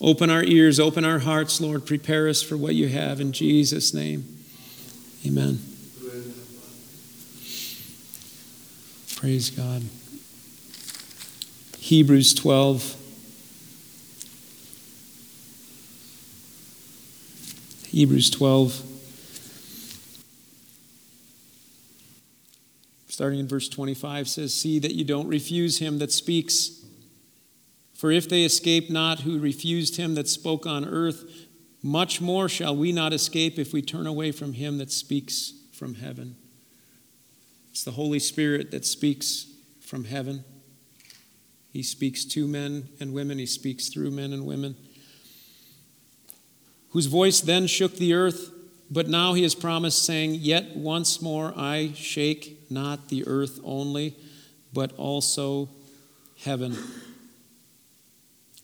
Open our ears, open our hearts, Lord. Prepare us for what you have in Jesus' name. Amen. Praise God. Hebrews 12. Hebrews 12. Starting in verse 25 says, See that you don't refuse him that speaks. For if they escape not who refused him that spoke on earth, much more shall we not escape if we turn away from him that speaks from heaven. It's the Holy Spirit that speaks from heaven. He speaks to men and women, he speaks through men and women. Whose voice then shook the earth, but now he has promised, saying, Yet once more I shake not the earth only, but also heaven.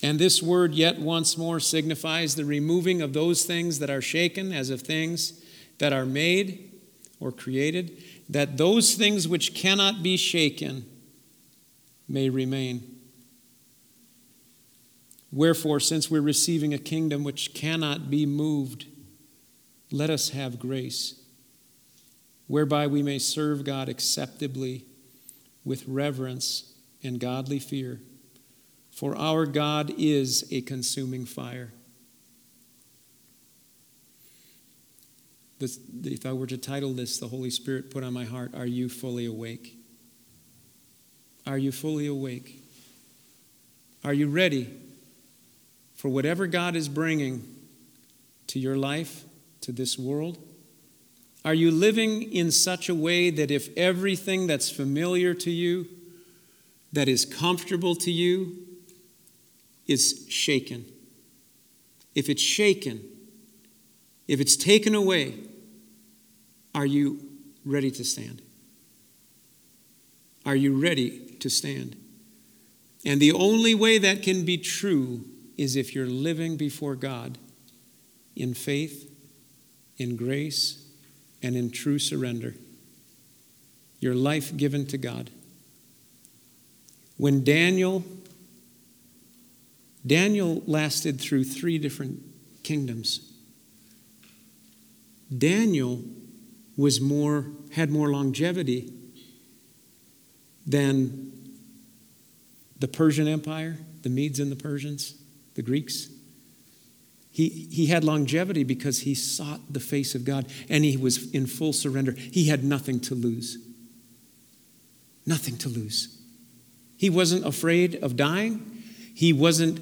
And this word, yet once more, signifies the removing of those things that are shaken, as of things that are made or created, that those things which cannot be shaken may remain. Wherefore, since we're receiving a kingdom which cannot be moved, let us have grace, whereby we may serve God acceptably with reverence and godly fear. For our God is a consuming fire. if I were to title this, The Holy Spirit Put on My Heart, Are You Fully Awake? Are you fully awake? Are you ready for whatever God is bringing to your life, to this world? Are you living in such a way that if everything that's familiar to you, that is comfortable to you, is shaken, if it's shaken, if it's taken away, are you ready to stand? Are you ready to stand? And the only way that can be true is if you're living before God in faith, in grace, and in true surrender. Your life given to God. When Daniel Daniel lasted through three different kingdoms. Daniel was more had more longevity than the Persian Empire, the Medes and the Persians, the Greeks. He, he had longevity because he sought the face of God and he was in full surrender. He had nothing to lose. Nothing to lose. He wasn't afraid of dying. He wasn't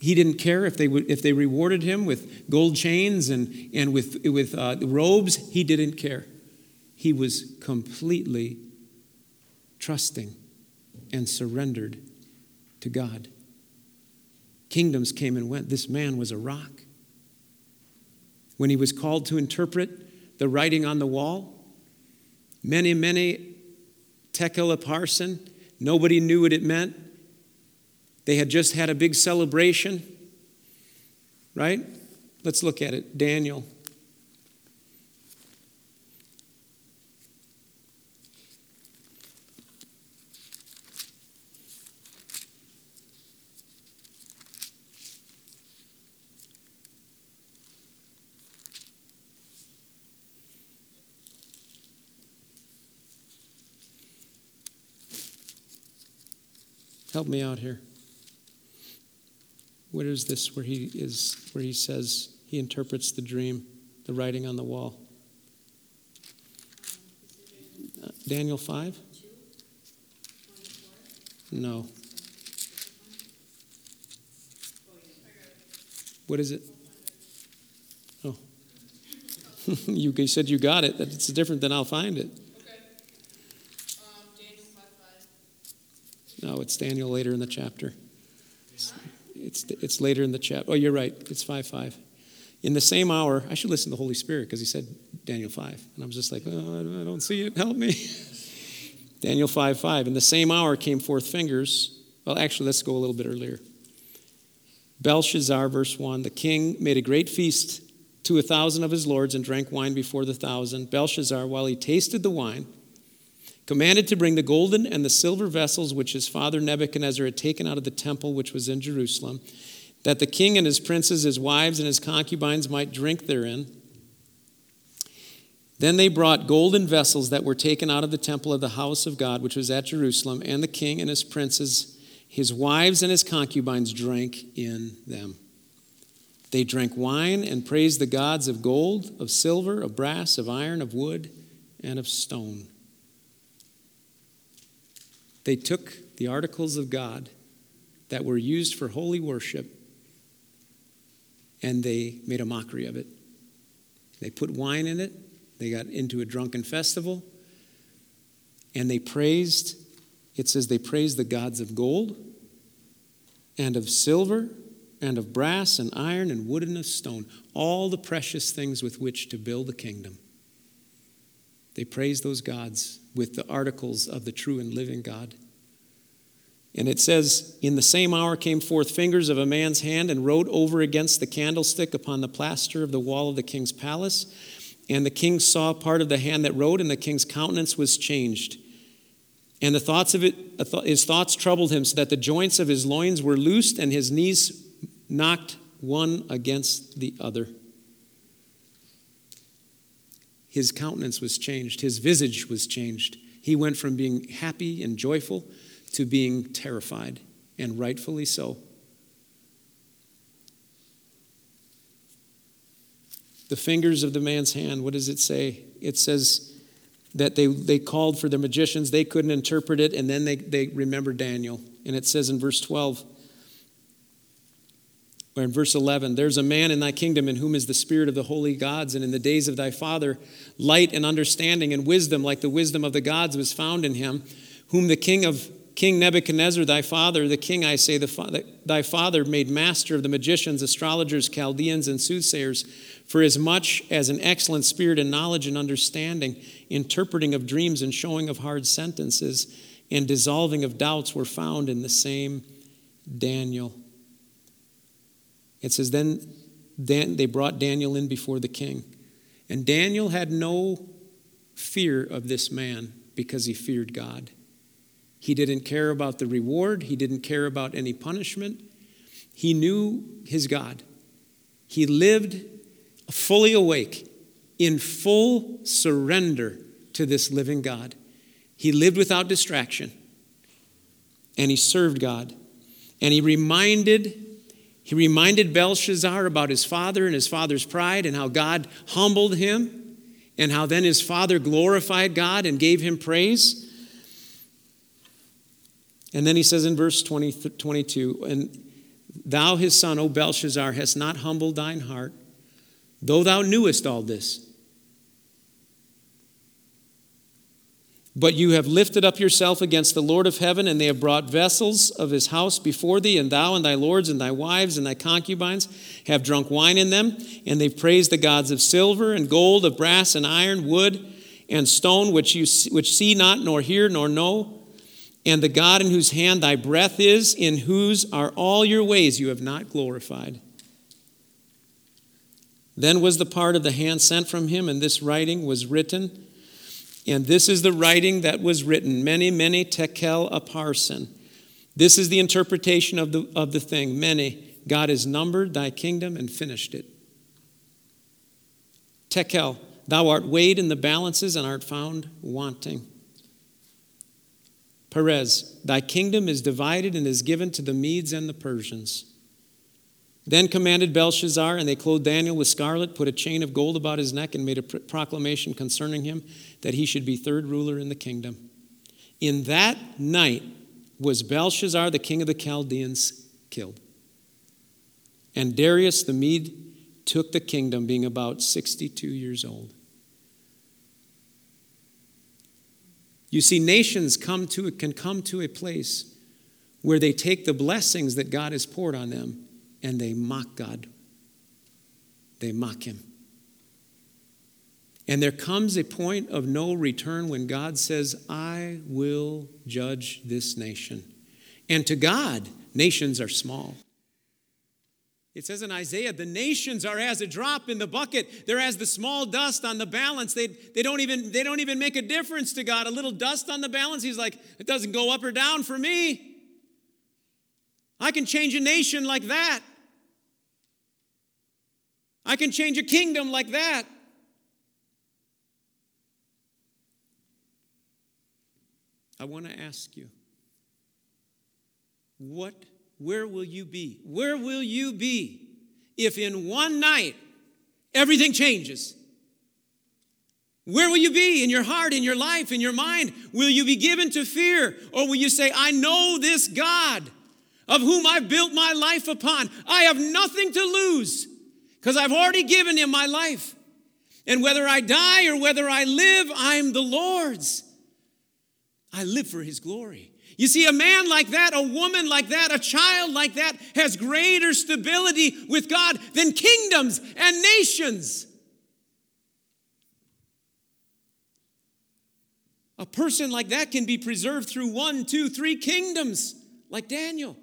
he didn't care if they, if they rewarded him with gold chains and, and with, with uh, robes. He didn't care. He was completely trusting and surrendered to God. Kingdoms came and went. This man was a rock. When he was called to interpret the writing on the wall, mene, mene tekel upharsin, nobody knew what it meant. They had just had a big celebration, right? Let's look at it. Daniel. Help me out here. Where is this where he is where he says he interprets the dream, the writing on the wall? Uh, Daniel 5? No. What is it? Oh. you said you got it. It's different than I'll find it. No, it's Daniel later in the chapter. It's, it's later in the chapter. Oh, you're right. It's 5 5. In the same hour, I should listen to the Holy Spirit because he said Daniel 5. And I was just like, oh, I don't see it. Help me. Daniel 5 5. In the same hour came forth fingers. Well, actually, let's go a little bit earlier. Belshazzar, verse 1 The king made a great feast to a thousand of his lords and drank wine before the thousand. Belshazzar, while he tasted the wine, commanded to bring the golden and the silver vessels which his father Nebuchadnezzar had taken out of the temple which was in Jerusalem, that the king and his princes, his wives, and his concubines might drink therein. Then they brought golden vessels that were taken out of the temple of the house of God, which was at Jerusalem, and the king and his princes, his wives, and his concubines drank in them. They drank wine and praised the gods of gold, of silver, of brass, of iron, of wood, and of stone. They took the articles of God that were used for holy worship and they made a mockery of it. They put wine in it, they got into a drunken festival, and they praised, it says they praised the gods of gold and of silver and of brass and iron and wood and of stone, all the precious things with which to build a kingdom. They praised those gods with the articles of the true and living God. And it says, In the same hour came forth fingers of a man's hand and wrote over against the candlestick upon the plaster of the wall of the king's palace. And the king saw part of the hand that wrote, and the king's countenance was changed. And the thoughts of it, his thoughts troubled him, so that the joints of his loins were loosed, and his knees knocked one against the other. His countenance was changed, his visage was changed. He went from being happy and joyful to being terrified, and rightfully so. The fingers of the man's hand, what does it say? It says that they, they called for the magicians, they couldn't interpret it, and then they, they remembered Daniel. And it says in verse 12, or in verse 11, there's a man in thy kingdom in whom is the spirit of the holy gods, and in the days of thy father, light and understanding and wisdom, like the wisdom of the gods, was found in him, whom the king of King Nebuchadnezzar, thy father, the king, I say, the, thy father made master of the magicians, astrologers, Chaldeans, and soothsayers, for as much as an excellent spirit and knowledge and understanding, interpreting of dreams and showing of hard sentences, and dissolving of doubts were found in the same Daniel. It says, Then Dan, they brought Daniel in before the king. And Daniel had no fear of this man because he feared God. He didn't care about the reward, he didn't care about any punishment. He knew his God. He lived fully awake, in full surrender to this living God. He lived without distraction, and he served God. And he reminded he reminded Belshazzar about his father and his father's pride and how God humbled him and how then his father glorified God and gave him praise. And then he says in verse 20, 22, And thou, his son, O Belshazzar, hast not humbled thine heart, though thou knewest all this. But you have lifted up yourself against the Lord of heaven, and they have brought vessels of his house before thee, and thou and thy lords and thy wives and thy concubines have drunk wine in them, and they've praised the gods of silver and gold, of brass and iron, wood and stone, which you which see not, nor hear, nor know and the God in whose hand thy breath is, in whose are all your ways you have not glorified. Then was the part of the hand sent from him, and this writing was written. And this is the writing that was written mene, mene tekel upharsin. This is the interpretation of the, of the thing. Mene. God has numbered thy kingdom and finished it. Tekel, thou art weighed in the balances and art found wanting. Peres, thy kingdom is divided and is given to the Medes and the Persians. Then commanded Belshazzar, and they clothed Daniel with scarlet, put a chain of gold about his neck, and made a proclamation concerning him that he should be third ruler in the kingdom. In that night was Belshazzar, the king of the Chaldeans, killed. And Darius the Mede took the kingdom, being about 62 years old. You see, nations come to, can come to a place where they take the blessings that God has poured on them and they mock God. They mock Him. And there comes a point of no return when God says, I will judge this nation. And to God, nations are small. It says in Isaiah, the nations are as a drop in the bucket. They're as the small dust on the balance. They, they, don't even, they don't even make a difference to God. A little dust on the balance, He's like, it doesn't go up or down for me. I can change a nation like that. I can change a kingdom like that. I want to ask you what where will you be? Where will you be if in one night everything changes? Where will you be in your heart, in your life, in your mind? Will you be given to fear? Or will you say, I know this God of whom I've built my life upon? I have nothing to lose because I've already given him my life. And whether I die or whether I live, I'm the Lord's. I live for his glory. You see, a man like that, a woman like that, a child like that has greater stability with God than kingdoms and nations. A person like that can be preserved through one, two, three kingdoms, like Daniel.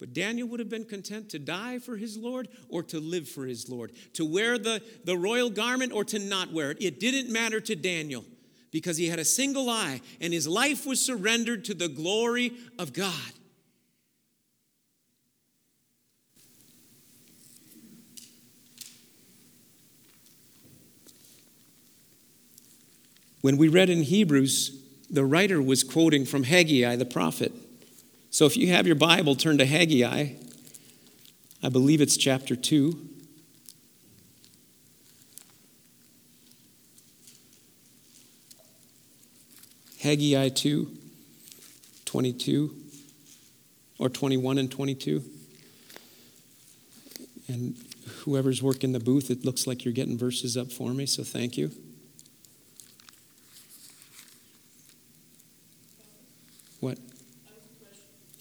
But Daniel would have been content to die for his Lord or to live for his Lord, to wear the, the royal garment or to not wear it. It didn't matter to Daniel because he had a single eye and his life was surrendered to the glory of God. When we read in Hebrews, the writer was quoting from Haggai the prophet. So if you have your Bible, turn to Haggai. I believe it's chapter 2. Haggai 2, 22, or 21 and 22. And whoever's working the booth, it looks like you're getting verses up for me, so thank you. What?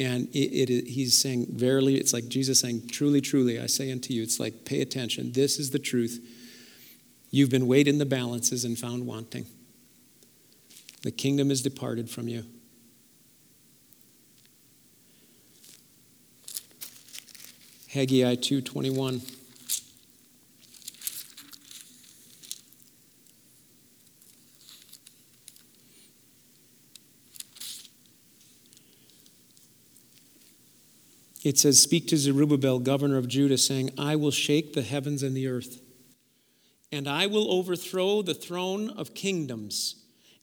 And it, it, he's saying, verily, it's like Jesus saying, truly, truly, I say unto you, it's like, pay attention. This is the truth. You've been weighed in the balances and found wanting. The kingdom is departed from you. Haggai 2:21. It says, Speak to Zerubbabel, governor of Judah, saying, I will shake the heavens and the earth, and I will overthrow the throne of kingdoms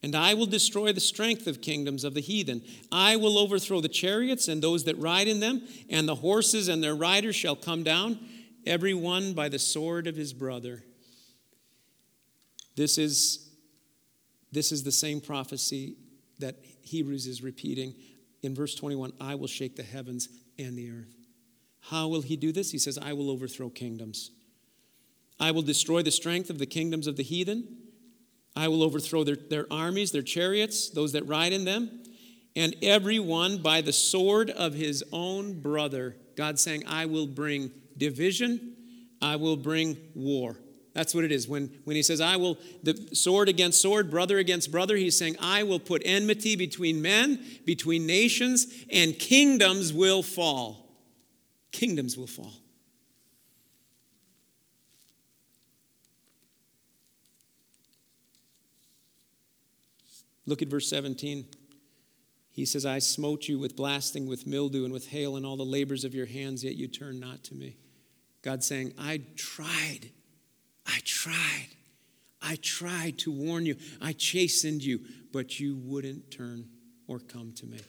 and I will destroy the strength of kingdoms of the heathen. I will overthrow the chariots and those that ride in them, and the horses and their riders shall come down, every one by the sword of his brother. This is, this is the same prophecy that Hebrews is repeating in verse 21 I will shake the heavens and the earth. How will he do this? He says, I will overthrow kingdoms. I will destroy the strength of the kingdoms of the heathen. I will overthrow their, their armies, their chariots, those that ride in them, and every one by the sword of his own brother. God saying, I will bring division, I will bring war. That's what it is. When, when he says, I will, the sword against sword, brother against brother, he's saying, I will put enmity between men, between nations, and kingdoms will fall. Kingdoms will fall. Look at verse 17. He says, I smote you with blasting, with mildew, and with hail, and all the labors of your hands, yet you turn not to me. God saying, I tried. I tried. I tried to warn you. I chastened you, but you wouldn't turn or come to me.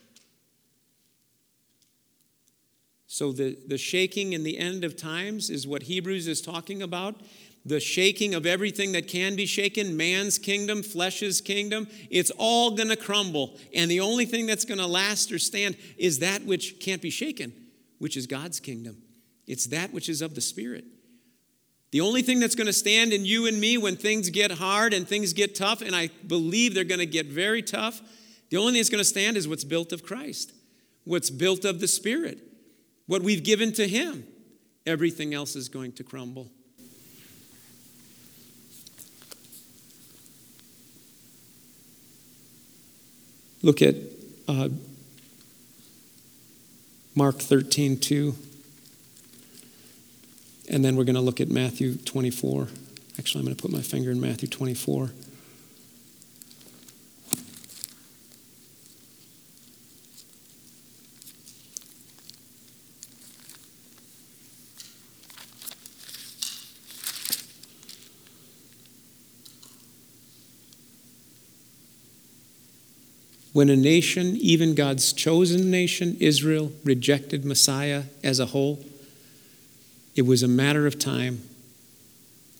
So, the, the shaking in the end of times is what Hebrews is talking about the shaking of everything that can be shaken, man's kingdom, flesh's kingdom, it's all going to crumble. And the only thing that's going to last or stand is that which can't be shaken, which is God's kingdom. It's that which is of the Spirit. The only thing that's going to stand in you and me when things get hard and things get tough, and I believe they're going to get very tough, the only thing that's going to stand is what's built of Christ, what's built of the Spirit, what we've given to Him. Everything else is going to crumble. look at uh, Mark 13, 2. And then we're going to look at Matthew 24. Actually, I'm going to put my finger in Matthew 24. When a nation, even God's chosen nation, Israel, rejected Messiah as a whole, it was a matter of time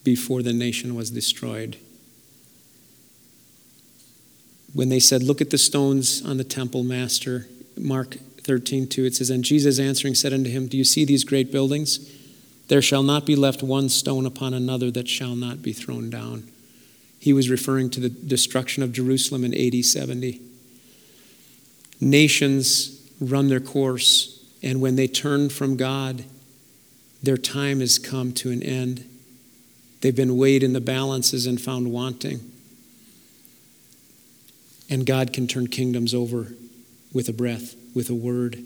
before the nation was destroyed. When they said, Look at the stones on the temple, Master, Mark 13, 2, it says, And Jesus answering said unto him, Do you see these great buildings? There shall not be left one stone upon another that shall not be thrown down. He was referring to the destruction of Jerusalem in AD 70. Nations run their course, and when they turn from God, their time has come to an end. They've been weighed in the balances and found wanting. And God can turn kingdoms over with a breath, with a word.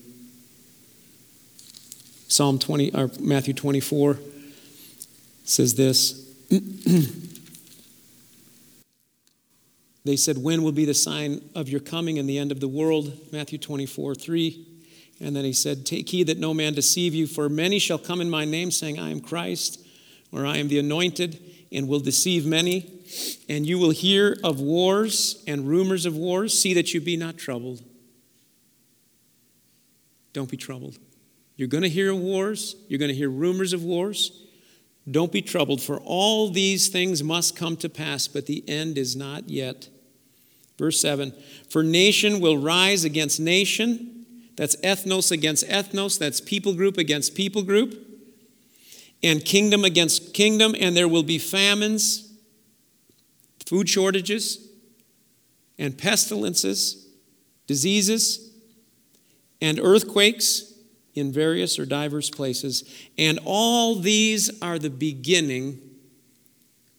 Psalm 20 or Matthew 24 says this They said, When will be the sign of your coming and the end of the world? Matthew 24, 3. And then he said, Take heed that no man deceive you, for many shall come in my name, saying, I am Christ, or I am the anointed, and will deceive many. And you will hear of wars and rumors of wars. See that you be not troubled. Don't be troubled. You're going to hear wars, you're going to hear rumors of wars. Don't be troubled, for all these things must come to pass, but the end is not yet. Verse 7 For nation will rise against nation. That's ethnos against ethnos. That's people group against people group. And kingdom against kingdom. And there will be famines, food shortages, and pestilences, diseases, and earthquakes in various or diverse places, and all these are the beginning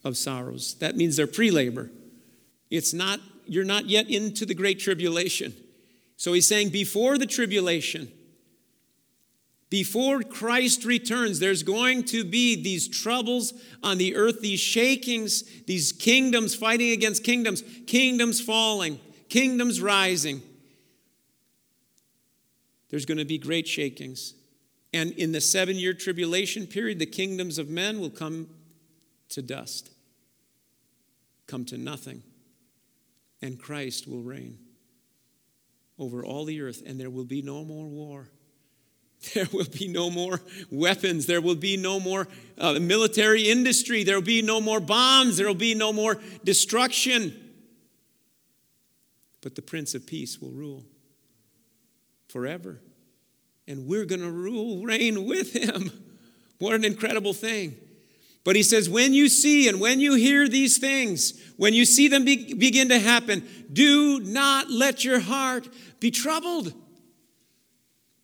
of sorrows. That means they're pre labor. It's not, you're not yet into the great tribulation. So he's saying before the tribulation, before Christ returns, there's going to be these troubles on the earth, these shakings, these kingdoms fighting against kingdoms, kingdoms falling, kingdoms rising there's going to be great shakings. And in the seven year tribulation period, the kingdoms of men will come to dust, come to nothing. And Christ will reign over all the earth, and there will be no more war. There will be no more weapons. There will be no more uh, military industry. There will be no more bombs. There will be no more destruction. But the Prince of Peace will rule forever. And we're going to rule, reign with him. What an incredible thing. But he says, when you see and when you hear these things, when you see them be, begin to happen, do not let your heart be troubled.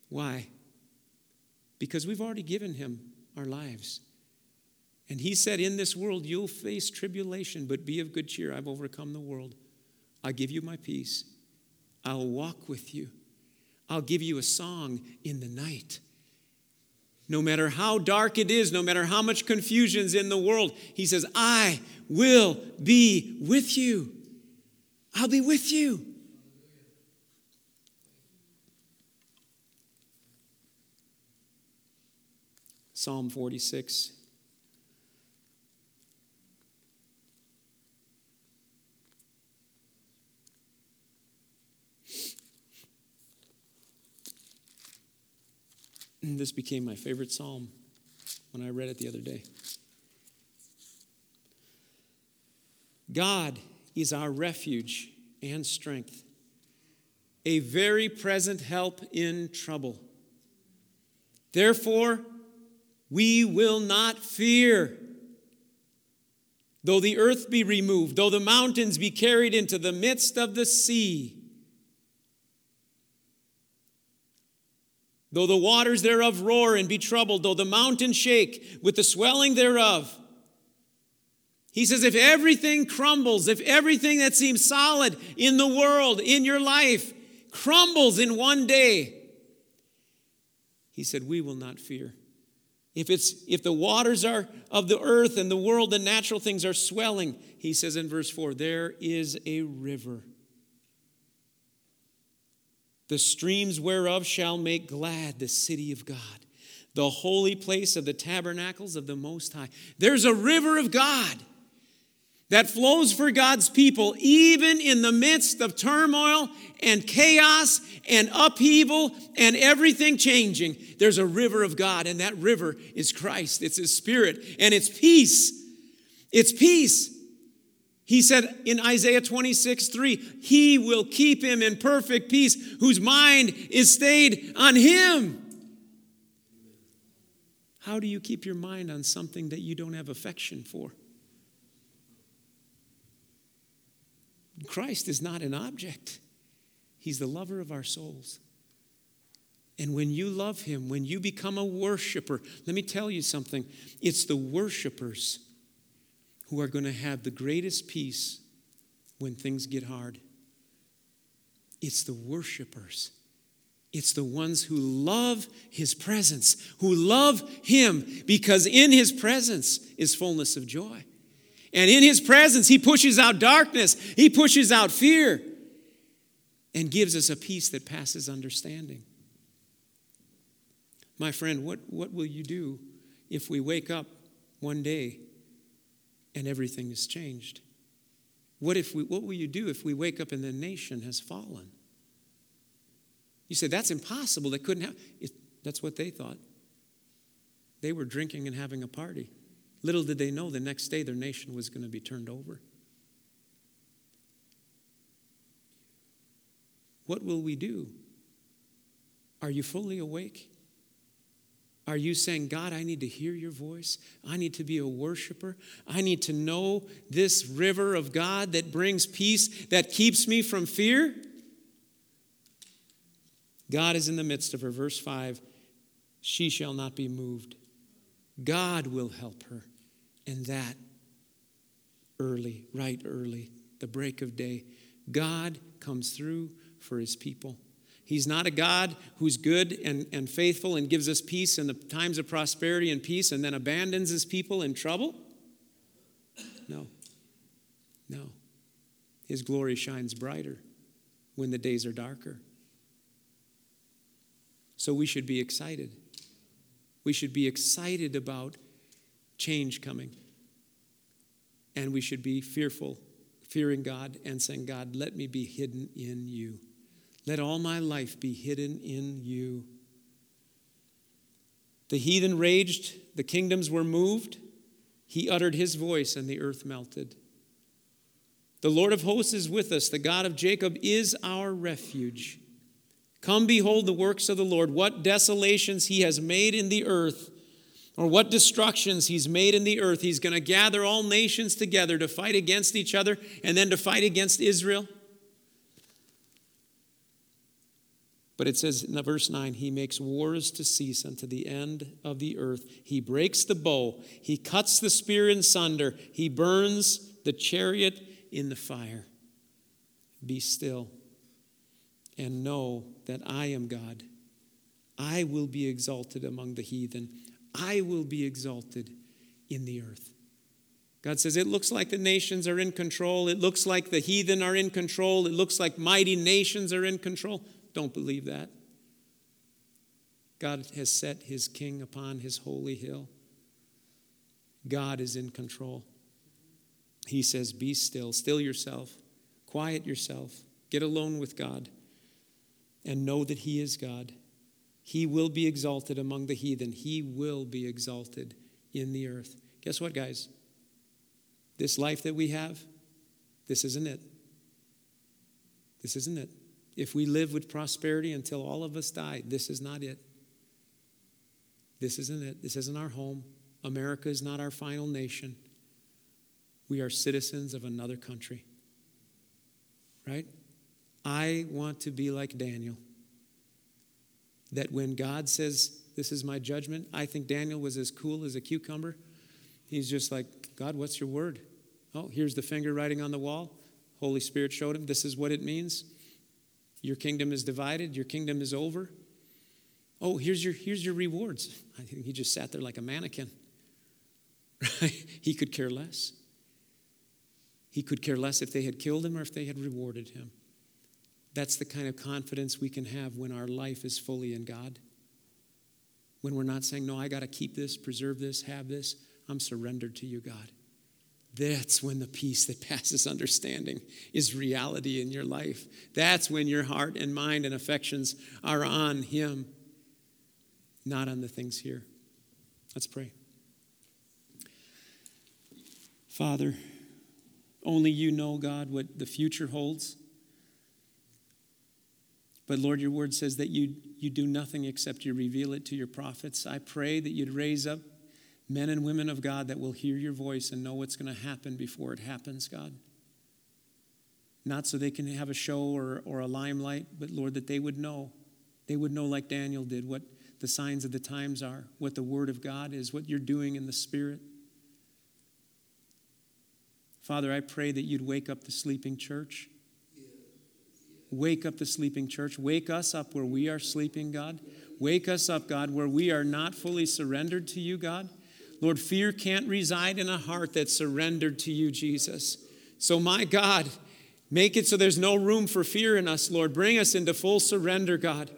Why? Because we've already given him our lives. And he said, In this world you'll face tribulation, but be of good cheer. I've overcome the world. I'll give you my peace. I'll walk with you. I'll give you a song in the night. No matter how dark it is, no matter how much confusion's in the world, he says, I will be with you. I'll be with you. Psalm 46. This became my favorite psalm when I read it the other day. God is our refuge and strength, a very present help in trouble. Therefore, we will not fear. Though the earth be removed, though the mountains be carried into the midst of the sea, Though the waters thereof roar and be troubled, though the mountains shake with the swelling thereof. He says, if everything crumbles, if everything that seems solid in the world, in your life, crumbles in one day. He said, We will not fear. If, it's, if the waters are of the earth and the world the natural things are swelling, he says in verse 4, there is a river. The streams whereof shall make glad the city of God, the holy place of the tabernacles of the Most High. There's a river of God that flows for God's people, even in the midst of turmoil and chaos and upheaval and everything changing. There's a river of God, and that river is Christ. It's His Spirit, and it's peace. It's peace. He said in Isaiah 26, 3, He will keep him in perfect peace, whose mind is stayed on Him. How do you keep your mind on something that you don't have affection for? Christ is not an object, He's the lover of our souls. And when you love Him, when you become a worshiper, let me tell you something it's the worshipers who are going to have the greatest peace when things get hard. It's the worshipers. It's the ones who love his presence, who love him, because in his presence is fullness of joy. And in his presence, he pushes out darkness, he pushes out fear, and gives us a peace that passes understanding. My friend, what, what will you do if we wake up one day and everything has changed? What, if we, what will you do if we wake up and the nation has fallen? You say, that's impossible. That couldn't happen. That's what they thought. They were drinking and having a party. Little did they know the next day their nation was going to be turned over. What will we do? Are you fully awake? Are you saying, God, I need to hear your voice? I need to be a worshiper. I need to know this river of God that brings peace, that keeps me from fear? God is in the midst of her. Verse 5 She shall not be moved. God will help her. And that early, right early, the break of day, God comes through for his people. He's not a God who's good and, and faithful and gives us peace in the times of prosperity and peace and then abandons his people in trouble. No. No. His glory shines brighter when the days are darker. So we should be excited. We should be excited about change coming. And we should be fearful, fearing God, and saying, God, let me be hidden in you. Let all my life be hidden in you. The heathen raged, the kingdoms were moved. He uttered his voice, and the earth melted. The Lord of hosts is with us. The God of Jacob is our refuge. Come behold the works of the Lord, what desolations he has made in the earth or what destructions he's made in the earth. He's going to gather all nations together to fight against each other and then to fight against Israel. But it says in verse 9, He makes wars to cease unto the end of the earth. He breaks the bow. He cuts the spear in sunder. He burns the chariot in the fire. Be still and know that I am God. I will be exalted among the heathen. I will be exalted in the earth. God says, It looks like the nations are in control. It looks like the heathen are in control. It looks like mighty nations are in control. Don't believe that. God has set his king upon his holy hill. God is in control. He says, Be still, still yourself, quiet yourself, get alone with God, and know that He is God. He will be exalted among the heathen. He will be exalted in the earth. Guess what, guys? This life that we have, this isn't it. This isn't it. If we live with prosperity until all of us die, this is not it. This isn't it. This isn't our home. America is not our final nation. We are citizens of another country. Right? I want to be like Daniel that when God says, This is my judgment, I think Daniel was as cool as a cucumber. He's just like, God, what's your word? Oh, here's the finger writing on the wall. Holy Spirit showed him, This is what it means. Your kingdom is divided, your kingdom is over. Oh, here's your, here's your rewards. I think he just sat there like a mannequin. Right? He could care less. He could care less if they had killed him or if they had rewarded him. That's the kind of confidence we can have when our life is fully in God. When we're not saying, No, I got to keep this, preserve this, have this. I'm surrendered to you, God. That's when the peace that passes understanding is reality in your life. That's when your heart and mind and affections are on Him, not on the things here. Let's pray. Father, only you know, God, what the future holds. But Lord, your word says that you, you do nothing except you reveal it to your prophets. I pray that you'd raise up men and women of God that will hear your voice and know what's going to happen before it happens, God. Not so they can have a show or, or a limelight, but Lord, that they would know. They would know, like Daniel did, what the signs of the times are, what the Word of God is, what you're doing in the Spirit. Father, I pray that you'd wake up the sleeping church. Wake up the sleeping church. Wake us up where we are sleeping, God. Wake us up, God, where we are not fully surrendered to you, God. Lord, fear can't reside in a heart that's surrendered to you, Jesus. So, my God, make it so there's no room for fear in us, Lord. Bring us into full surrender, God.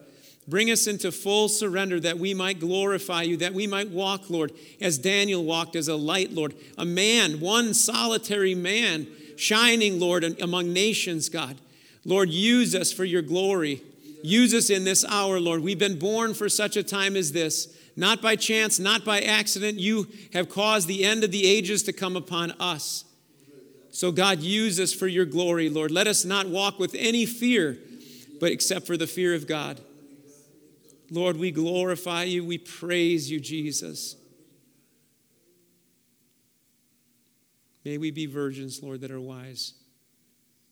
Bring us into full surrender that we might glorify you, that we might walk, Lord, as Daniel walked as a light, Lord. A man, one solitary man, shining, Lord, among nations, God. Lord, use us for your glory. Use us in this hour, Lord. We've been born for such a time as this. Not by chance, not by accident. You have caused the end of the ages to come upon us. So, God, use us for your glory, Lord. Let us not walk with any fear, but except for the fear of God. Lord, we glorify you. We praise you, Jesus. May we be virgins, Lord, that are wise.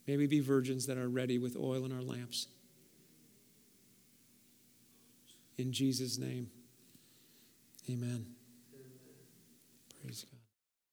May we be virgins that are ready with oil in our lamps. In Jesus' name, amen.